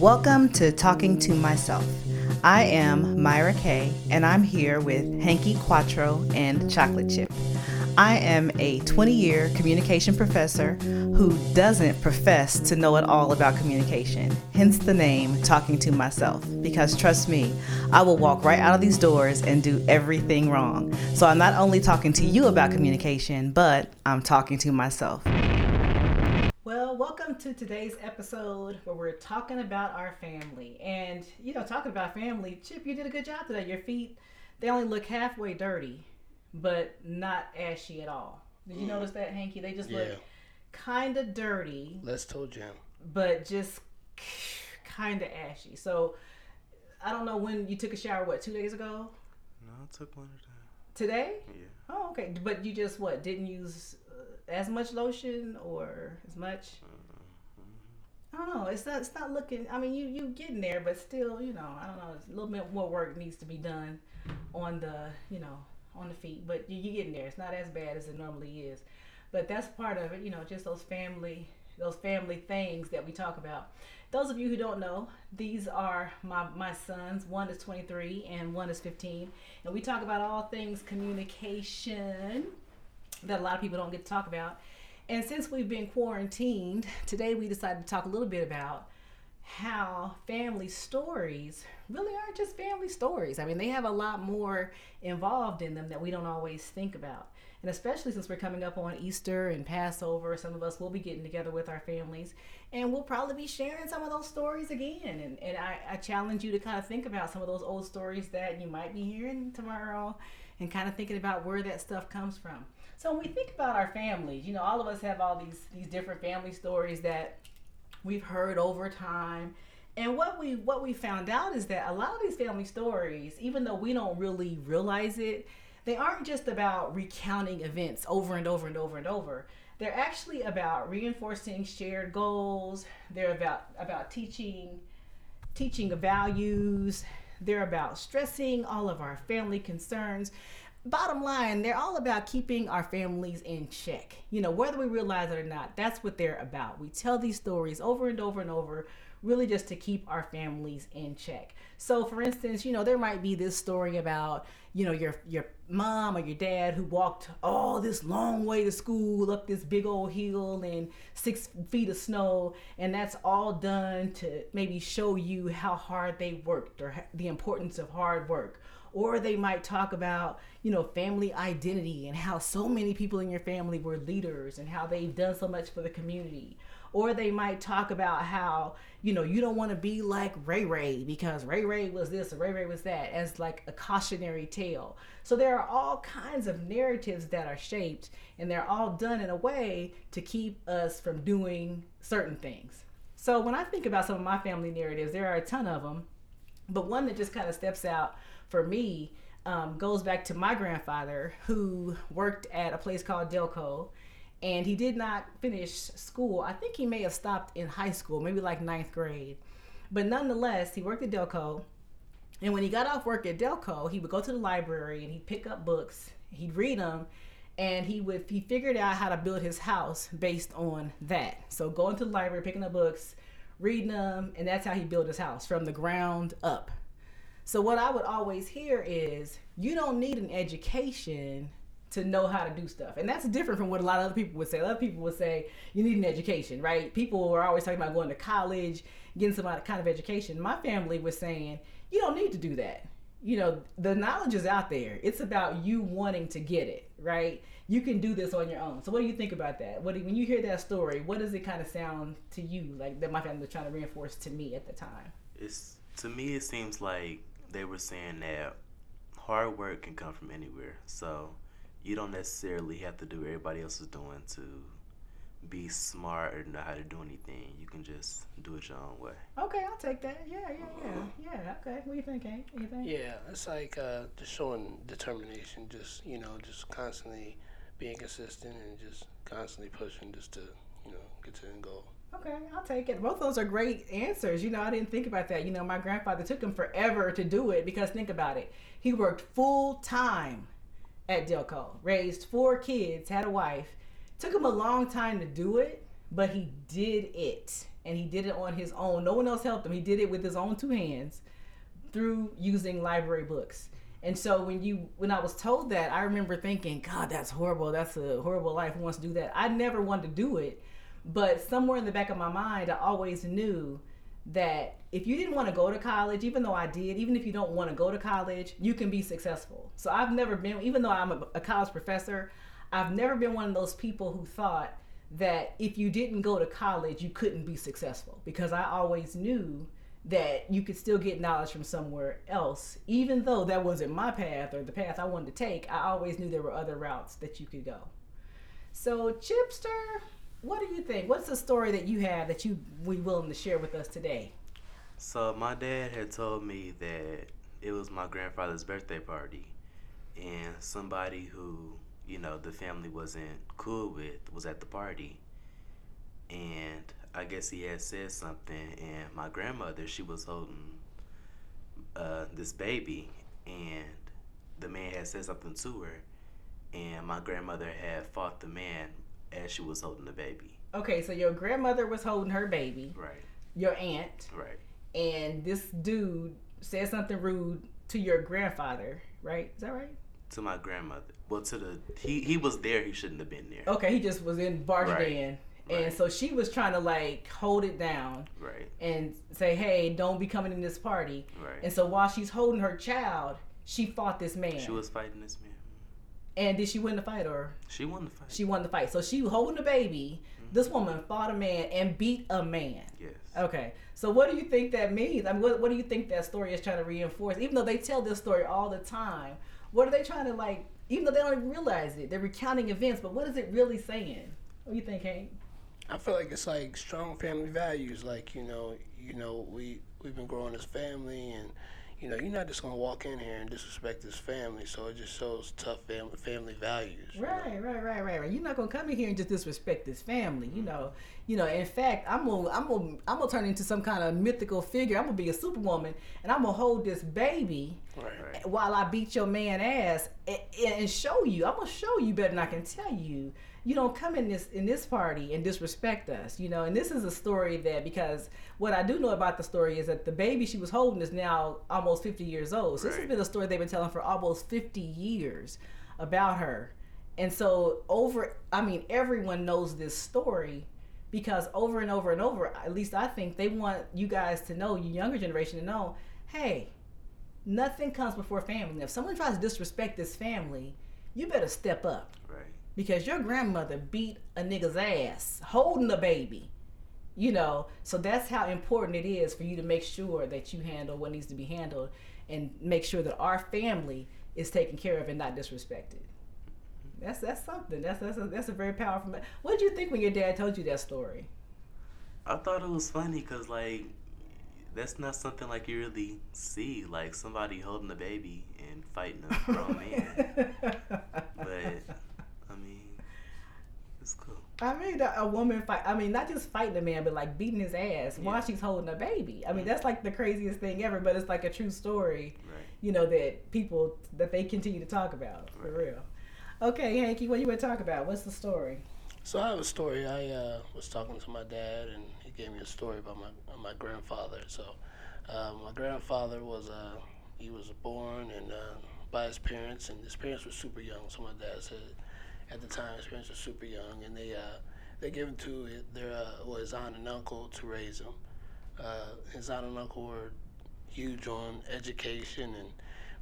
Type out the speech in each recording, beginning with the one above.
Welcome to Talking to Myself. I am Myra Kay, and I'm here with Hanky Quattro and Chocolate Chip. I am a 20 year communication professor who doesn't profess to know it all about communication, hence the name Talking to Myself. Because trust me, I will walk right out of these doors and do everything wrong. So I'm not only talking to you about communication, but I'm talking to myself. Well, welcome to today's episode where we're talking about our family. And, you know, talking about family, Chip, you did a good job today. Your feet, they only look halfway dirty but not ashy at all. Did you mm. notice that, Hanky? They just yeah. look kind of dirty. Let's toe jam. But just kind of ashy. So I don't know when you took a shower. What two days ago? No, I took one today. Today? Yeah. Oh, okay. But you just what? Didn't use as much lotion or as much? Mm-hmm. I don't know. It's not. It's not looking. I mean, you you getting there, but still, you know, I don't know. It's A little bit more work needs to be done on the, you know, on the feet, but you, you get in there. It's not as bad as it normally is, but that's part of it. You know, just those family those family things that we talk about. Those of you who don't know, these are my, my sons. One is 23 and one is 15. And we talk about all things communication that a lot of people don't get to talk about. And since we've been quarantined, today we decided to talk a little bit about how family stories really aren't just family stories. I mean, they have a lot more involved in them that we don't always think about. And especially since we're coming up on Easter and Passover, some of us will be getting together with our families and we'll probably be sharing some of those stories again. And, and I, I challenge you to kind of think about some of those old stories that you might be hearing tomorrow and kind of thinking about where that stuff comes from. So when we think about our families, you know, all of us have all these these different family stories that we've heard over time. And what we what we found out is that a lot of these family stories, even though we don't really realize it, they aren't just about recounting events over and over and over and over. They're actually about reinforcing shared goals. They're about about teaching teaching values. They're about stressing all of our family concerns bottom line, they're all about keeping our families in check. You know, whether we realize it or not, that's what they're about. We tell these stories over and over and over, really just to keep our families in check. So, for instance, you know, there might be this story about, you know, your your mom or your dad who walked all this long way to school up this big old hill in six feet of snow, and that's all done to maybe show you how hard they worked or the importance of hard work or they might talk about you know family identity and how so many people in your family were leaders and how they've done so much for the community. Or they might talk about how you know you don't want to be like ray ray because ray ray was this or ray ray was that as like a cautionary tale. So there are all kinds of narratives that are shaped and they're all done in a way to keep us from doing certain things. So when i think about some of my family narratives there are a ton of them but one that just kind of steps out for me um, goes back to my grandfather who worked at a place called Delco and he did not finish school. I think he may have stopped in high school, maybe like ninth grade. But nonetheless, he worked at Delco. And when he got off work at Delco, he would go to the library and he'd pick up books, he'd read them, and he would he figured out how to build his house based on that. So going to the library, picking up books, reading them, and that's how he built his house from the ground up. So what I would always hear is you don't need an education to know how to do stuff. And that's different from what a lot of other people would say. A lot of people would say you need an education, right? People are always talking about going to college, getting some kind of education. My family was saying you don't need to do that. You know, the knowledge is out there. It's about you wanting to get it, right? You can do this on your own. So what do you think about that? What when you hear that story, what does it kind of sound to you like that my family was trying to reinforce to me at the time? It's to me it seems like they were saying that hard work can come from anywhere. So you don't necessarily have to do what everybody else is doing to be smart or know how to do anything. You can just do it your own way. Okay, I'll take that. Yeah, yeah, yeah, yeah. Okay, what do you think, Hank? What do you think? Yeah, it's like uh, just showing determination. Just you know, just constantly being consistent and just constantly pushing just to you know get to the end goal. Okay, I'll take it. Both those are great answers. You know, I didn't think about that. You know, my grandfather took him forever to do it because think about it. He worked full time at Delco, raised four kids, had a wife. Took him a long time to do it, but he did it. and he did it on his own. No one else helped him. He did it with his own two hands through using library books. And so when you when I was told that, I remember thinking, God, that's horrible. That's a horrible life. Who wants to do that? I never wanted to do it, but somewhere in the back of my mind, I always knew that if you didn't want to go to college, even though I did, even if you don't want to go to college, you can be successful. So I've never been, even though I'm a, a college professor, I've never been one of those people who thought that if you didn't go to college, you couldn't be successful because I always knew that you could still get knowledge from somewhere else, even though that wasn't my path or the path I wanted to take. I always knew there were other routes that you could go. So, Chipster, what do you think? What's the story that you have that you be willing to share with us today? So my dad had told me that it was my grandfather's birthday party, and somebody who you know the family wasn't cool with was at the party, and I guess he had said something, and my grandmother she was holding uh, this baby, and the man had said something to her, and my grandmother had fought the man as she was holding the baby. Okay, so your grandmother was holding her baby, Right, your aunt, right. and this dude said something rude to your grandfather, right? Is that right? To my grandmother. Well, to the he he was there. He shouldn't have been there. Okay, he just was in barge Right. in. And Right. so she was trying to like hold it down Right, and say, "Hey, don't be coming in this party." right. And so while she's holding her child, she fought this man. She was fighting this man. and did she win the fight or She won the fight. she won the fight? So she holding the baby. Mm-hmm. This woman fought a man and beat a man. yes. Okay, so what do you think that means? I mean, what, what do you think that story is trying to reinforce? Even though they tell this story all the time, what are they trying to like? Even though they don't even realize it, they're recounting events, but what is it really saying? What do you think, Hank? I feel like it's like strong family values. Like you know, you know, we we've been growing as family, and you know, you're not just gonna walk in here and disrespect this family. So it just shows tough family family values. you know? Right, right, right, right, right. You're not gonna come in here and just disrespect this family. You mm-hmm. know, you know. In fact, I'm gonna, I'm gonna, I'm gonna turn into some kind of mythical figure. I'm gonna be a superwoman, and I'm gonna hold this baby Right. Right. while I beat your man ass and, and show you. I'm gonna show you better than I can tell you. You don't come in this in this party and disrespect us, you know. And this is a story that because what I do know about the story is that the baby she was holding is now almost 50 years old. So this has been a story they've been telling for almost 50 years about her. And so over, I mean, everyone knows this story because over and over and over, at least I think they want you guys to know, you younger generation to know, hey, nothing comes before family. If someone tries to disrespect this family, you better step up Right. Because your grandmother beat a nigga's ass holding a baby. You know, so that's how important it is for you to make sure that you handle what needs to be handled and make sure that our family is taken care of and not disrespected. That's that's something. That's that's a, that's a very powerful. me- What did you think when your dad told you that story? I thought it was funny because like that's not something like you really see, like somebody holding a baby and fighting a grown man. But I mean, it's cool. I mean, a a woman fight. I mean, not just fighting a man, but like beating his ass while she's holding a baby. I mean, that's like the craziest thing ever. But it's like a true story, Right. you know, that people that they continue to talk about for real. Okay, Hanky, what you want to talk about? What's the story? So I have a story. I uh, was talking to my dad, and he gave me a story about my my grandfather. So uh, my grandfather was uh, he was born and uh, by his parents, and his parents were super young. So my dad said at the time his parents were super young, and they uh, they gave him to their uh, well, his aunt and uncle to raise him. Uh, his aunt and uncle were huge on education and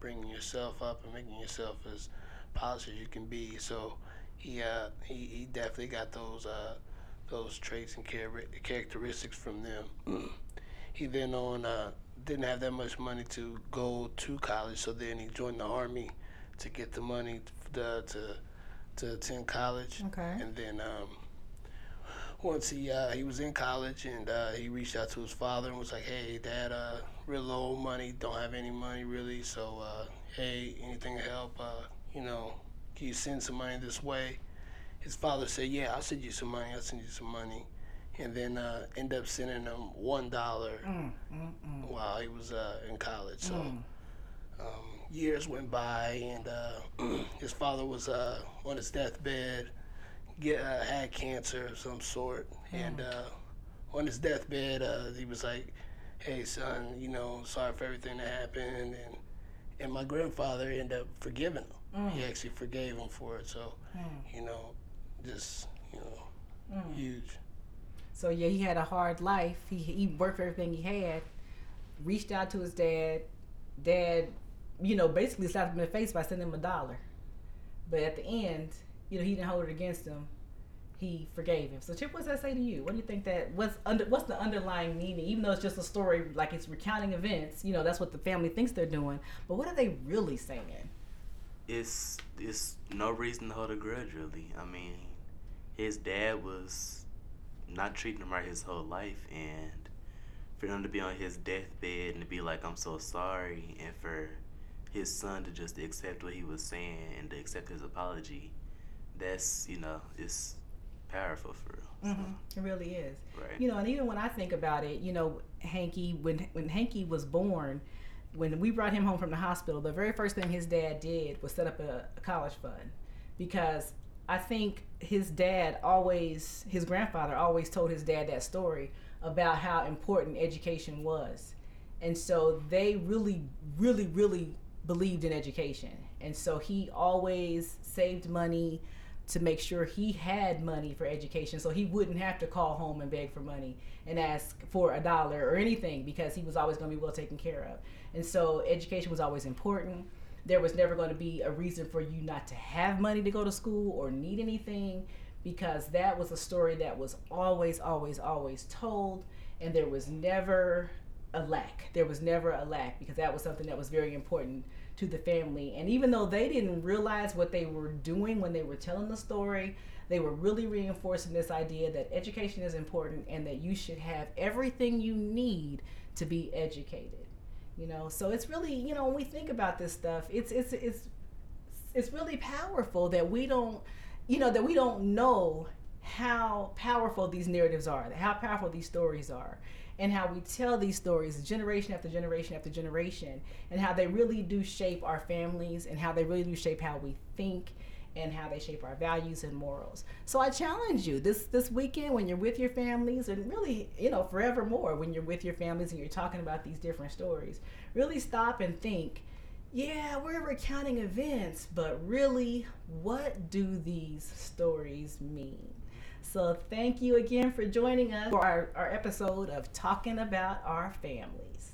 bringing yourself up and making yourself as polished as you can be. So he uh, he, he definitely got those uh, those traits and char- characteristics from them. he then on uh, didn't have that much money to go to college, so then he joined the army to get the money to to, to attend college, Okay. and then. Um, once he uh, he was in college and uh, he reached out to his father and was like, "Hey, Dad, uh, real low money, don't have any money really. So, uh, hey, anything to help? Uh, you know, can you send some money this way?" His father said, "Yeah, I'll send you some money. I'll send you some money," and then uh, end up sending him one dollar Mm, mm, mm, while he was uh, in college. So. Mm. Um, years went by, and uh, his father was uh, on his deathbed, get, uh, had cancer of some sort, and uh, on his deathbed, uh, he was like, "Hey, son, you know, sorry for everything that happened," and and my grandfather ended up forgiving him. Mm. He actually forgave him for it. So, you know, just you know, Mm. huge. So yeah, he had a hard life. He he worked for everything he had. Reached out to his dad. Dad, you know, basically slapped him in the face by sending him a dollar. But at the end, you know, he didn't hold it against him. He forgave him. So Chip, what's that say to you? What do you think that what's under what's the underlying meaning? Even though it's just a story, like it's recounting events, you know, that's what the family thinks they're doing. But what are they really saying? It's it's no reason to hold a grudge, really. I mean, his dad was not treating him right his whole life, and for him to be on his deathbed and to be like, "I'm so sorry," and for his son to just accept what he was saying and to accept his apology, that's you know, it's powerful for real. So, It really is. Right. You know, and even when I think about it, you know, Hanky, when when Hanky was born, when we brought him home from the hospital, the very first thing his dad did was set up a, a college fund, because I think his dad always, his grandfather always told his dad that story about how important education was, and so they really, really, really believed in education, and so he always saved money to make sure he had money for education so he wouldn't have to call home and beg for money and ask for a dollar or anything because he was always going to be well taken care of. And so education was always important. There was never going to be a reason for you not to have money to go to school or need anything because that was a story that was always, always, always told. And there was never a lack. There was never a lack because that was something that was very important to the family. And even though they didn't realize what they were doing when they were telling the story, they were really reinforcing this idea that education is important and that you should have everything you need to be educated. You know, so it's really, you know, when we think about this stuff, it's it's it's it's really powerful that we don't, you know, that we don't know how powerful these narratives are, how powerful these stories are, and how we tell these stories generation after generation after generation, and how they really do shape our families, and how they really do shape how we think, and how they shape our values and morals. So I challenge you this this weekend when you're with your families, and really, you know, forevermore when you're with your families and you're talking about these different stories, really stop and think. Yeah, we're recounting events, but really, what do these stories mean? So, thank you again for joining us for our, our episode of Talking About Our Families.